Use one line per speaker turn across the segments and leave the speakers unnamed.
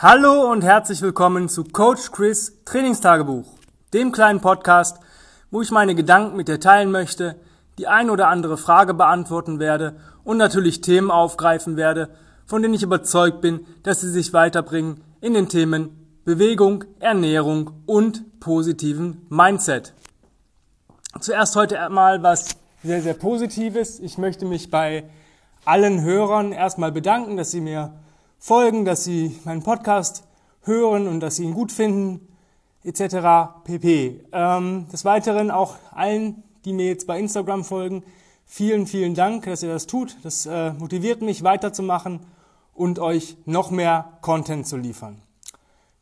Hallo und herzlich willkommen zu Coach Chris Trainingstagebuch, dem kleinen Podcast, wo ich meine Gedanken mit dir teilen möchte, die ein oder andere Frage beantworten werde und natürlich Themen aufgreifen werde, von denen ich überzeugt bin, dass sie sich weiterbringen in den Themen Bewegung, Ernährung und positiven Mindset. Zuerst heute einmal was sehr, sehr Positives. Ich möchte mich bei allen Hörern erstmal bedanken, dass sie mir folgen, dass sie meinen Podcast hören und dass sie ihn gut finden, etc. pp. Ähm, des Weiteren auch allen, die mir jetzt bei Instagram folgen, vielen, vielen Dank, dass ihr das tut. Das äh, motiviert mich weiterzumachen und euch noch mehr Content zu liefern.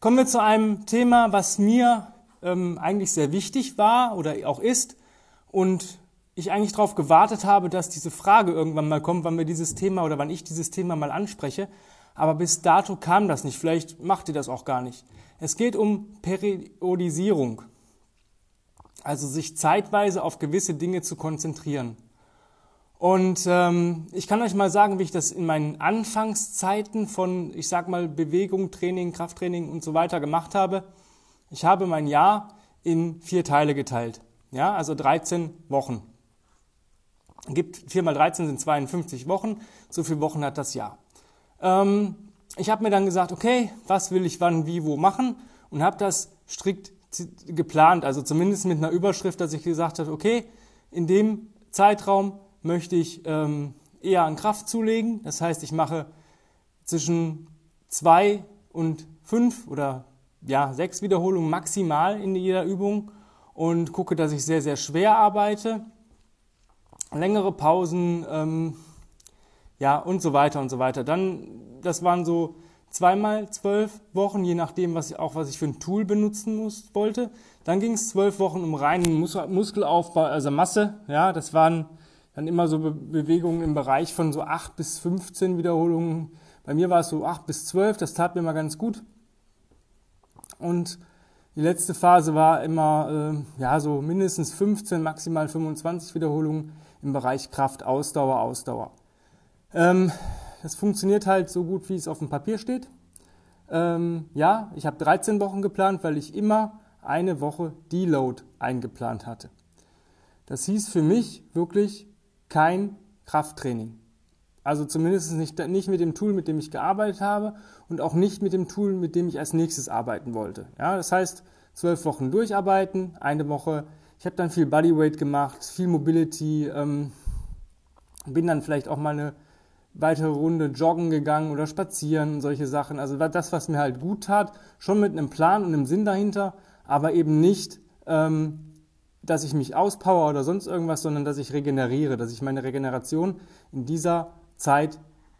Kommen wir zu einem Thema, was mir ähm, eigentlich sehr wichtig war oder auch ist und ich eigentlich darauf gewartet habe, dass diese Frage irgendwann mal kommt, wann wir dieses Thema oder wann ich dieses Thema mal anspreche. Aber bis dato kam das nicht. Vielleicht macht ihr das auch gar nicht. Es geht um Periodisierung. Also sich zeitweise auf gewisse Dinge zu konzentrieren. Und ähm, ich kann euch mal sagen, wie ich das in meinen Anfangszeiten von, ich sag mal, Bewegung, Training, Krafttraining und so weiter gemacht habe. Ich habe mein Jahr in vier Teile geteilt. Ja, also 13 Wochen. Gibt 4 mal 13 sind 52 Wochen. So viele Wochen hat das Jahr. Ähm, ich habe mir dann gesagt, okay, was will ich wann, wie, wo machen und habe das strikt geplant, also zumindest mit einer Überschrift, dass ich gesagt habe, okay, in dem Zeitraum möchte ich ähm, eher an Kraft zulegen. Das heißt, ich mache zwischen zwei und fünf oder ja, sechs Wiederholungen maximal in jeder Übung und gucke, dass ich sehr, sehr schwer arbeite. Längere Pausen, ähm, ja, und so weiter und so weiter. Dann, das waren so zweimal zwölf Wochen, je nachdem, was ich, auch was ich für ein Tool benutzen muss, wollte. Dann ging es zwölf Wochen um reinen Mus Muskelaufbau, also Masse. Ja, das waren dann immer so Be Bewegungen im Bereich von so acht bis 15 Wiederholungen. Bei mir war es so acht bis zwölf, das tat mir mal ganz gut. Und die letzte Phase war immer äh, ja so mindestens 15, maximal 25 Wiederholungen im Bereich Kraft, Ausdauer, Ausdauer. Ähm, das funktioniert halt so gut, wie es auf dem Papier steht. Ähm, ja, ich habe 13 Wochen geplant, weil ich immer eine Woche Deload eingeplant hatte. Das hieß für mich wirklich kein Krafttraining. Also zumindest nicht, nicht mit dem Tool, mit dem ich gearbeitet habe und auch nicht mit dem Tool, mit dem ich als nächstes arbeiten wollte. Ja, das heißt, zwölf Wochen durcharbeiten, eine Woche. Ich habe dann viel Bodyweight gemacht, viel Mobility, ähm, bin dann vielleicht auch mal eine weitere Runde joggen gegangen oder spazieren, solche Sachen. Also das, was mir halt gut tat, schon mit einem Plan und einem Sinn dahinter, aber eben nicht, ähm, dass ich mich auspower oder sonst irgendwas, sondern dass ich regeneriere, dass ich meine Regeneration in dieser Zeit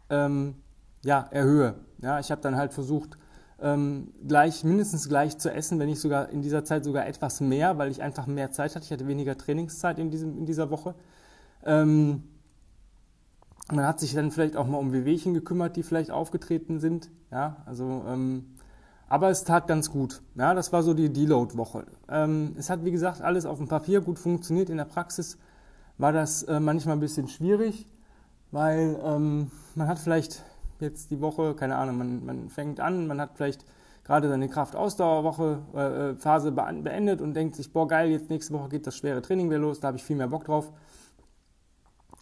ähm, ja, erhöhe. Ja, ich habe dann halt versucht, ähm, gleich, mindestens gleich zu essen, wenn nicht sogar in dieser Zeit sogar etwas mehr, weil ich einfach mehr Zeit hatte. Ich hatte weniger Trainingszeit in, diesem, in dieser Woche. Ähm, man hat sich dann vielleicht auch mal um Wehwehchen gekümmert, die vielleicht aufgetreten sind. Ja, also, ähm, aber es tat ganz gut. Ja, das war so die Deload-Woche. Ähm, es hat, wie gesagt, alles auf dem Papier gut funktioniert. In der Praxis war das äh, manchmal ein bisschen schwierig, weil ähm, man hat vielleicht jetzt die Woche, keine Ahnung, man, man fängt an, man hat vielleicht gerade seine Kraftausdauerwoche äh, äh Phase beendet und denkt sich, boah geil, jetzt nächste Woche geht das schwere Training wieder los, da habe ich viel mehr Bock drauf.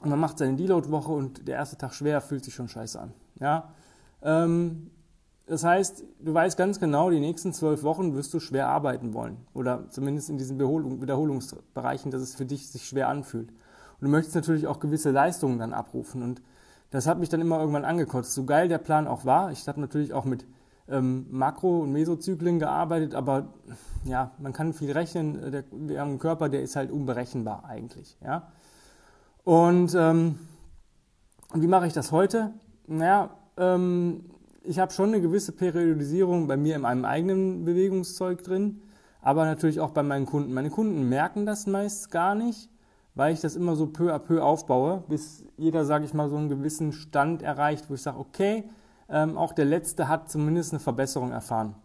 Und man macht seine Deload-Woche und der erste Tag schwer fühlt sich schon scheiße an. Ja? Ähm, das heißt, du weißt ganz genau, die nächsten zwölf Wochen wirst du schwer arbeiten wollen. Oder zumindest in diesen Wiederholungsbereichen, dass es für dich sich schwer anfühlt. Und du möchtest natürlich auch gewisse Leistungen dann abrufen. Und das hat mich dann immer irgendwann angekotzt. So geil der Plan auch war. Ich habe natürlich auch mit ähm, Makro- und Mesozyklen gearbeitet, aber ja, man kann viel rechnen. Der, wir haben einen Körper, der ist halt unberechenbar eigentlich. Ja? Und ähm, wie mache ich das heute? Naja, ähm, ich habe schon eine gewisse Periodisierung bei mir in meinem eigenen Bewegungszeug drin, aber natürlich auch bei meinen Kunden. Meine Kunden merken das meist gar nicht, weil ich das immer so peu à peu aufbaue, bis jeder, sage ich mal, so einen gewissen Stand erreicht, wo ich sage, okay, ähm, auch der Letzte hat zumindest eine Verbesserung erfahren.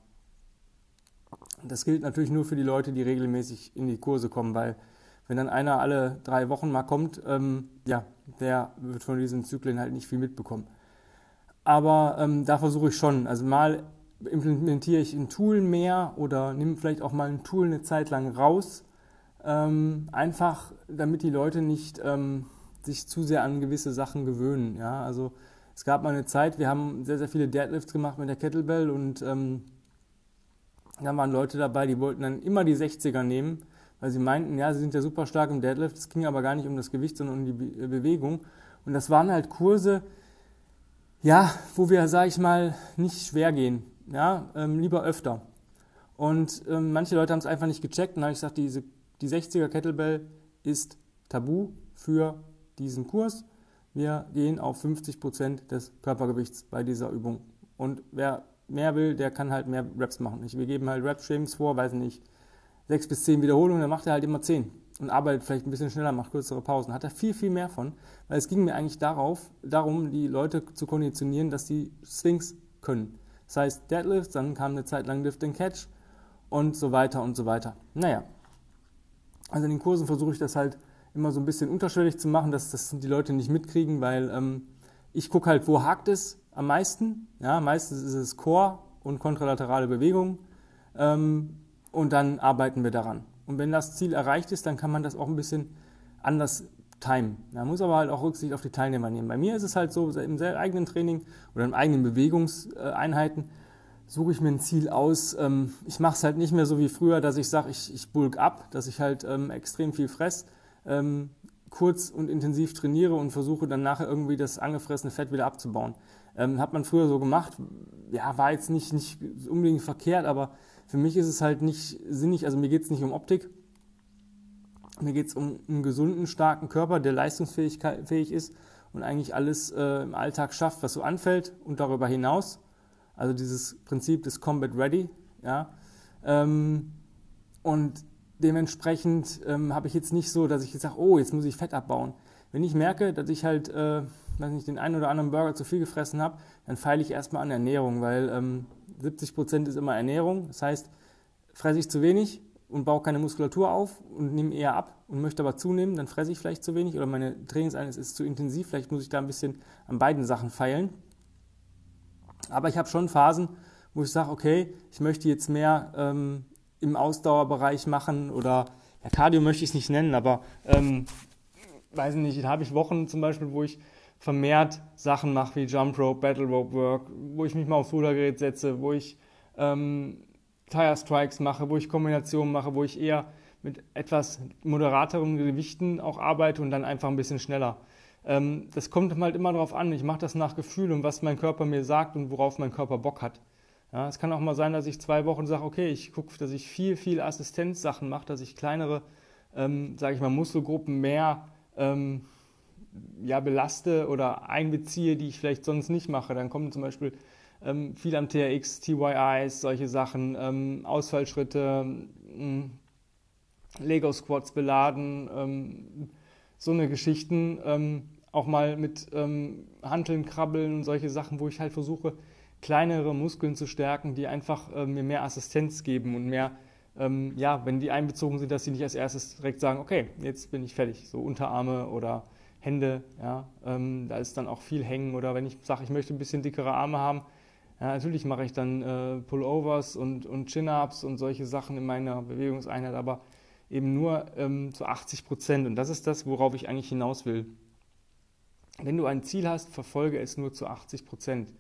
Das gilt natürlich nur für die Leute, die regelmäßig in die Kurse kommen, weil wenn dann einer alle drei Wochen mal kommt, ähm, ja, der wird von diesen Zyklen halt nicht viel mitbekommen. Aber ähm, da versuche ich schon, also mal implementiere ich ein Tool mehr oder nehme vielleicht auch mal ein Tool eine Zeit lang raus. Ähm, einfach, damit die Leute nicht ähm, sich zu sehr an gewisse Sachen gewöhnen. Ja? Also es gab mal eine Zeit, wir haben sehr, sehr viele Deadlifts gemacht mit der Kettlebell und ähm, da waren Leute dabei, die wollten dann immer die 60er nehmen, weil sie meinten, ja, sie sind ja super stark im Deadlift. Es ging aber gar nicht um das Gewicht, sondern um die Be Bewegung. Und das waren halt Kurse, ja, wo wir, sage ich mal, nicht schwer gehen ja, ähm, lieber öfter. Und ähm, manche Leute haben es einfach nicht gecheckt und habe ich gesagt, diese, die 60er Kettlebell ist tabu für diesen Kurs. Wir gehen auf 50 Prozent des Körpergewichts bei dieser Übung. Und wer mehr will, der kann halt mehr Reps machen. wir geben halt Rep-Shamings vor, weiß nicht, 6 bis 10 Wiederholungen, dann macht er halt immer 10 und arbeitet vielleicht ein bisschen schneller, macht kürzere Pausen. Hat er viel, viel mehr von, weil es ging mir eigentlich darauf, darum, die Leute zu konditionieren, dass sie Sphinx können. Das heißt Deadlift, dann kam eine Zeit lang Lift and Catch und so weiter und so weiter. Naja, also in den Kursen versuche ich das halt immer so ein bisschen unterschwellig zu machen, dass das die Leute nicht mitkriegen, weil ähm, ich gucke halt, wo hakt es am meisten. Ja, meistens ist es Core und kontralaterale Bewegung ähm, und dann arbeiten wir daran. Und wenn das Ziel erreicht ist, dann kann man das auch ein bisschen anders Time. Man muss aber halt auch Rücksicht auf die Teilnehmer nehmen. Bei mir ist es halt so, im eigenen Training oder in eigenen Bewegungseinheiten suche ich mir ein Ziel aus. Ähm, ich mache es halt nicht mehr so wie früher, dass ich sage, ich, ich bulk ab, dass ich halt ähm, extrem viel fress, ähm, kurz und intensiv trainiere und versuche dann nachher irgendwie das angefressene Fett wieder abzubauen. hat man früher so gemacht, ja, war jetzt nicht, nicht unbedingt verkehrt, aber für mich ist es halt nicht sinnig, also mir geht es nicht um Optik, mir geht es um einen gesunden, starken Körper, der leistungsfähig ist und eigentlich alles äh, im Alltag schafft, was so anfällt und darüber hinaus. Also dieses Prinzip des Combat Ready. Ja. Ähm, und dementsprechend ähm, habe ich jetzt nicht so, dass ich jetzt sage, oh, jetzt muss ich Fett abbauen. Wenn ich merke, dass ich halt, äh, weiß nicht, den einen oder anderen Burger zu viel gefressen habe, dann feile ich erstmal an Ernährung, weil ähm, 70 Prozent ist immer Ernährung. Das heißt, fresse ich zu wenig, und baue keine Muskulatur auf und nehme eher ab und möchte aber zunehmen, dann fresse ich vielleicht zu wenig oder meine Trainingseinheit ist zu intensiv. Vielleicht muss ich da ein bisschen an beiden Sachen feilen. Aber ich habe schon Phasen, wo ich sage, okay, ich möchte jetzt mehr ähm, im Ausdauerbereich machen oder ja, Cardio möchte ich es nicht nennen, aber ähm, weiß nicht, da habe ich Wochen zum Beispiel, wo ich vermehrt Sachen mache wie Jump Rope, Battle Rope Work, wo ich mich mal aufs Rudergerät setze, wo ich ähm, Tire Strikes mache, wo ich Kombinationen mache, wo ich eher mit etwas moderateren Gewichten auch arbeite und dann einfach ein bisschen schneller. Ähm, das kommt halt immer darauf an. Ich mache das nach Gefühl und was mein Körper mir sagt und worauf mein Körper Bock hat. Ja, es kann auch mal sein, dass ich zwei Wochen sage, okay, ich gucke, dass ich viel, viel Assistenzsachen mache, dass ich kleinere, ähm, sage ich mal, Muskelgruppen mehr ähm, ja, belaste oder einbeziehe, die ich vielleicht sonst nicht mache. Dann kommen zum Beispiel ähm, viel am TRX, TYIs, solche Sachen, ähm, Ausfallschritte, ähm, Lego Squats beladen, ähm, so eine Geschichten, ähm, auch mal mit ähm, Hanteln, Krabbeln und solche Sachen, wo ich halt versuche, kleinere Muskeln zu stärken, die einfach äh, mir mehr Assistenz geben und mehr, ja, wenn die einbezogen sind, dass sie nicht als erstes direkt sagen, okay, jetzt bin ich fertig, so Unterarme oder Hände, ja, da ist dann auch viel hängen oder wenn ich sage, ich möchte ein bisschen dickere Arme haben, ja, natürlich mache ich dann äh, Pullovers und, und Chin-Ups und solche Sachen in meiner Bewegungseinheit, aber eben nur ähm, zu 80 Prozent. Und das ist das, worauf ich eigentlich hinaus will. Wenn du ein Ziel hast, verfolge es nur zu 80 Prozent.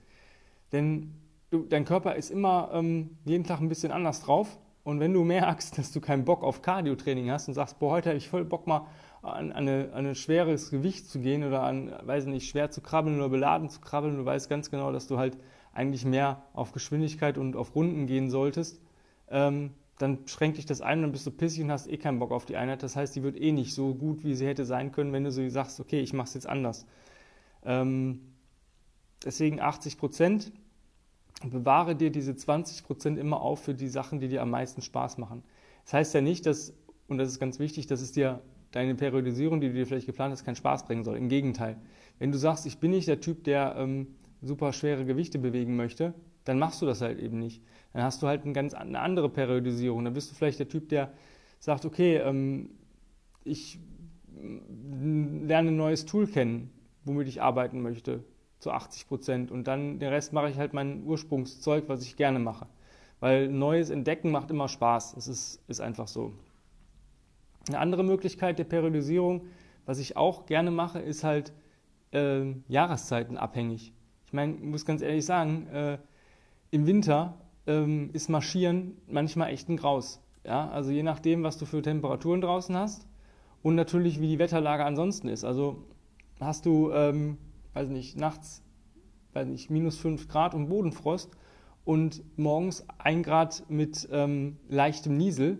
Denn du, dein Körper ist immer ähm, jeden Tag ein bisschen anders drauf. Und wenn du merkst, dass du keinen Bock auf Cardio-Training hast und sagst, boah, heute habe ich voll Bock mal an, an, eine, an ein schweres Gewicht zu gehen oder an, weiß nicht, schwer zu krabbeln oder beladen zu krabbeln, du weißt ganz genau, dass du halt eigentlich mehr auf Geschwindigkeit und auf Runden gehen solltest, ähm, dann schränkt dich das ein und dann bist du pissig und hast eh keinen Bock auf die Einheit. Das heißt, die wird eh nicht so gut, wie sie hätte sein können, wenn du so sagst, okay, ich mache es jetzt anders. Ähm, deswegen 80 Prozent. Bewahre dir diese 20 Prozent immer auf für die Sachen, die dir am meisten Spaß machen. Das heißt ja nicht, dass, und das ist ganz wichtig, dass es dir deine Periodisierung, die du dir vielleicht geplant hast, keinen Spaß bringen soll. Im Gegenteil. Wenn du sagst, ich bin nicht der Typ, der ähm, super schwere Gewichte bewegen möchte, dann machst du das halt eben nicht. Dann hast du halt eine ganz eine andere Periodisierung. Dann bist du vielleicht der Typ, der sagt, okay, ähm, ich lerne ein neues Tool kennen, womit ich arbeiten möchte. Zu 80 Prozent. Und dann den Rest mache ich halt mein Ursprungszeug, was ich gerne mache. Weil neues Entdecken macht immer Spaß. Es ist, ist einfach so. Eine andere Möglichkeit der Periodisierung, was ich auch gerne mache, ist halt äh, Jahreszeiten abhängig. Ich meine, ich muss ganz ehrlich sagen, äh, im Winter ähm, ist Marschieren manchmal echt ein Graus. Ja? Also je nachdem, was du für Temperaturen draußen hast und natürlich, wie die Wetterlage ansonsten ist. Also hast du, ähm, weiß nicht, nachts, weiß nicht, minus 5 Grad und Bodenfrost und morgens 1 Grad mit ähm, leichtem Niesel,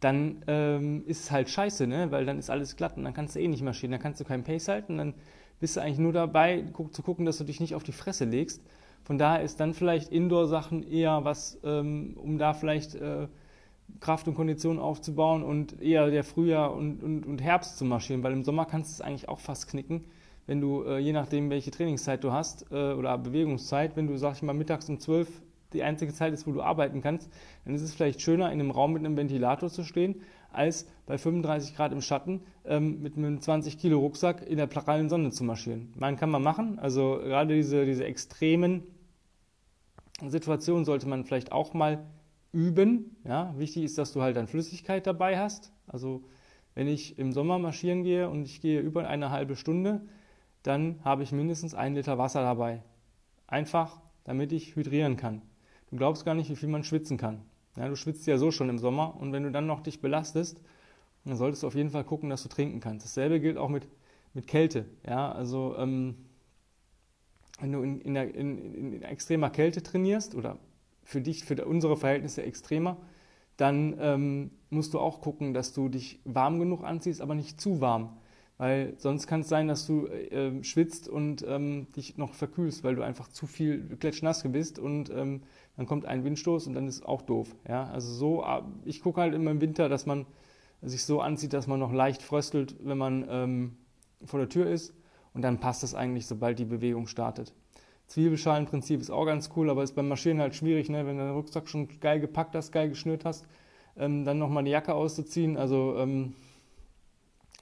dann ähm, ist es halt scheiße, ne? weil dann ist alles glatt und dann kannst du eh nicht marschieren, dann kannst du keinen Pace halten, dann bist du eigentlich nur dabei, zu gucken, dass du dich nicht auf die Fresse legst. Von daher ist dann vielleicht Indoor-Sachen eher was, ähm, um da vielleicht äh, Kraft und Kondition aufzubauen und eher der Frühjahr und, und, und Herbst zu marschieren, weil im Sommer kannst du es eigentlich auch fast knicken, wenn du, äh, je nachdem, welche Trainingszeit du hast äh, oder Bewegungszeit, wenn du, sag ich mal, mittags um 12 die einzige Zeit ist, wo du arbeiten kannst, dann ist es vielleicht schöner, in einem Raum mit einem Ventilator zu stehen, als bei 35 Grad im Schatten ähm, mit einem 20 Kilo Rucksack in der prallen Sonne zu marschieren. Man kann man machen, also gerade diese, diese extremen Situationen sollte man vielleicht auch mal üben. Ja? Wichtig ist, dass du halt dann Flüssigkeit dabei hast. Also wenn ich im Sommer marschieren gehe und ich gehe über eine halbe Stunde, dann habe ich mindestens einen Liter Wasser dabei. Einfach, damit ich hydrieren kann. Du glaubst gar nicht, wie viel man schwitzen kann. Ja, du schwitzt ja so schon im Sommer und wenn du dann noch dich belastest, dann solltest du auf jeden Fall gucken, dass du trinken kannst. Dasselbe gilt auch mit, mit Kälte. Ja, also ähm, wenn du in, in, der, in, in, extremer Kälte trainierst oder für dich, für unsere Verhältnisse extremer, dann ähm, musst du auch gucken, dass du dich warm genug anziehst, aber nicht zu warm. Weil sonst kann es sein, dass du äh, schwitzt und ähm, dich noch verkühlst, weil du einfach zu viel klatschnass bist und ähm, dann kommt ein Windstoß und dann ist es auch doof. Ja? Also so, äh, ich gucke halt immer im Winter, dass man sich so anzieht, dass man noch leicht fröstelt, wenn man ähm, vor der Tür ist und dann passt das eigentlich, sobald die Bewegung startet. Zwiebelschalenprinzip ist auch ganz cool, aber ist beim Marschieren halt schwierig, ne? wenn du den Rucksack schon geil gepackt hast, geil geschnürt hast, ähm, dann nochmal die Jacke auszuziehen, also ähm,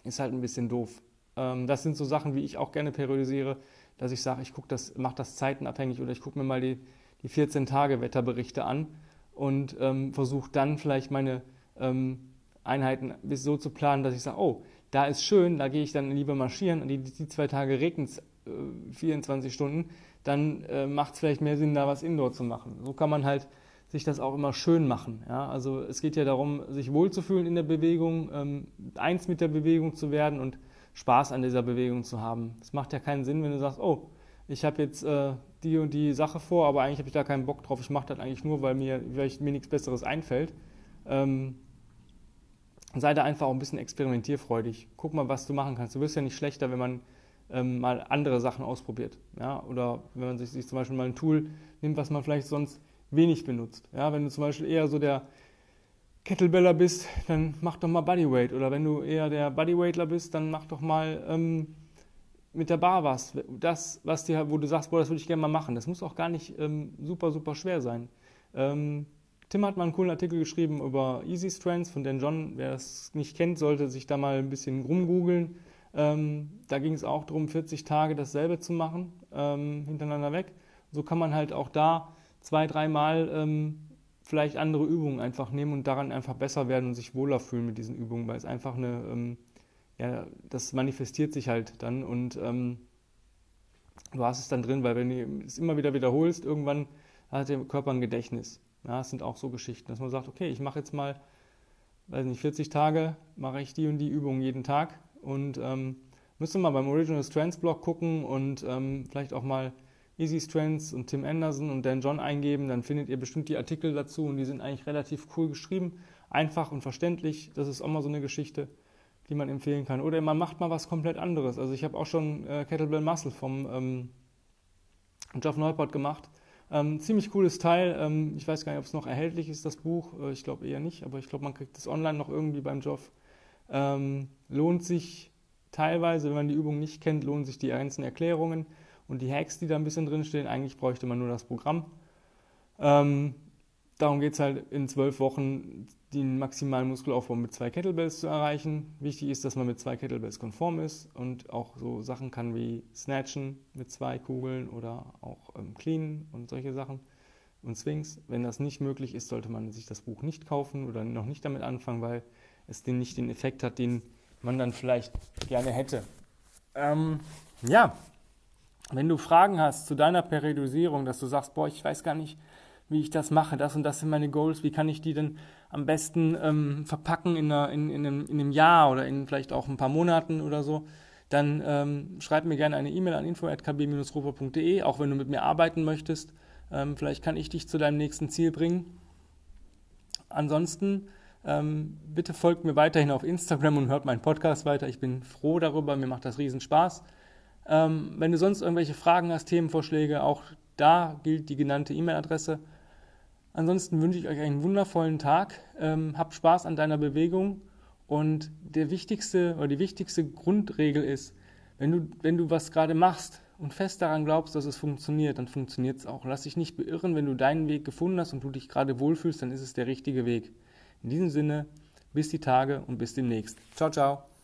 ist halt ein bisschen doof. Ähm, das sind so Sachen, wie ich auch gerne periodisiere, dass ich sage, ich gucke das, mache das zeitenabhängig oder ich gucke mir mal die, die 14 Tage Wetterberichte an und ähm, versuche dann vielleicht meine ähm, Einheiten so zu planen, dass ich sage, oh, da ist schön, da gehe ich dann lieber marschieren und die, die zwei Tage regnet es äh, 24 Stunden, dann äh, macht es vielleicht mehr Sinn, da was Indoor zu machen. So kann man halt sich das auch immer schön machen. Ja? Also es geht ja darum, sich wohlzufühlen in der Bewegung, ähm, eins mit der Bewegung zu werden und Spaß an dieser Bewegung zu haben. Es macht ja keinen Sinn, wenn du sagst, oh, ich habe jetzt äh, die und die Sache vor, aber eigentlich habe ich da keinen Bock drauf. Ich mache das eigentlich nur, weil mir, weil mir nichts Besseres einfällt. Ähm, sei da einfach auch ein bisschen experimentierfreudig. Guck mal, was du machen kannst. Du wirst ja nicht schlechter, wenn man ähm, mal andere Sachen ausprobiert. Ja? Oder wenn man sich, sich zum Beispiel mal ein Tool nimmt, was man vielleicht sonst wenig benutzt. Ja? Wenn du zum Beispiel eher so der Kettlebeller bist, dann mach doch mal Bodyweight. Oder wenn du eher der Bodyweightler bist, dann mach doch mal ähm, mit der Bar was. Das, was dir, wo du sagst, boah, das würde ich gerne mal machen. Das muss auch gar nicht ähm, super, super schwer sein. Ähm, Tim hat mal einen coolen Artikel geschrieben über Easy Strands von Dan John. Wer das nicht kennt, sollte sich da mal ein bisschen rumgoogeln. Ähm, da ging es auch darum, 40 Tage dasselbe zu machen, ähm, hintereinander weg. So kann man halt auch da zwei, dreimal ähm, vielleicht andere Übungen einfach nehmen und daran einfach besser werden und sich wohler fühlen mit diesen Übungen, weil es einfach eine, ähm, ja, das manifestiert sich halt dann und ähm, du hast es dann drin, weil wenn du es immer wieder wiederholst, irgendwann hat der Körper ein Gedächtnis. Ja, das sind auch so Geschichten, dass man sagt, okay, ich mache jetzt mal, weiß nicht, 40 Tage, mache ich die und die Übungen jeden Tag und ähm, müsst ihr mal beim Original Strands Blog gucken und ähm, vielleicht auch mal Easy Strands und Tim Anderson und Dan John eingeben, dann findet ihr bestimmt die Artikel dazu und die sind eigentlich relativ cool geschrieben, einfach und verständlich. Das ist auch mal so eine Geschichte, die man empfehlen kann. Oder man macht mal was komplett anderes. Also ich habe auch schon äh, Kettlebell Muscle vom ähm, Geoff Neuport gemacht. Ähm, ziemlich cooles Teil. Ähm, ich weiß gar nicht, ob es noch erhältlich ist, das Buch. Äh, ich glaube eher nicht, aber ich glaube, man kriegt es online noch irgendwie beim Geoff. Ähm, lohnt sich teilweise, wenn man die Übung nicht kennt, lohnen sich die einzelnen Erklärungen und die Hacks, die da ein bisschen drinstehen. Eigentlich bräuchte man nur das Programm. Ähm, darum geht es halt in zwölf Wochen den maximalen Muskelaufbau mit zwei Kettlebells zu erreichen. Wichtig ist, dass man mit zwei Kettlebells konform ist und auch so Sachen kann wie Snatchen mit zwei Kugeln oder auch ähm, Clean und solche Sachen und Swings. Wenn das nicht möglich ist, sollte man sich das Buch nicht kaufen oder noch nicht damit anfangen, weil es den nicht den Effekt hat, den man dann vielleicht gerne hätte. Ähm, ja, wenn du Fragen hast zu deiner Periodisierung, dass du sagst, boah, ich weiß gar nicht, wie ich das mache, das und das sind meine Goals, wie kann ich die denn am besten ähm, verpacken in, einer, in, in, einem, in einem Jahr oder in vielleicht auch ein paar Monaten oder so, dann ähm, schreib mir gerne eine E-Mail an info.kb-rufer.de, auch wenn du mit mir arbeiten möchtest. Ähm, vielleicht kann ich dich zu deinem nächsten Ziel bringen. Ansonsten ähm, bitte folgt mir weiterhin auf Instagram und hört meinen Podcast weiter. Ich bin froh darüber, mir macht das riesen Spaß. Ähm, wenn du sonst irgendwelche Fragen hast, Themenvorschläge, auch da gilt die genannte E-Mail-Adresse. Ansonsten wünsche ich euch einen wundervollen Tag. Ähm, habt Spaß an deiner Bewegung. Und der wichtigste oder die wichtigste Grundregel ist, wenn du, wenn du was gerade machst und fest daran glaubst, dass es funktioniert, dann funktioniert es auch. Lass dich nicht beirren, wenn du deinen Weg gefunden hast und du dich gerade wohlfühlst, dann ist es der richtige Weg. In diesem Sinne, bis die Tage und bis demnächst. Ciao, ciao.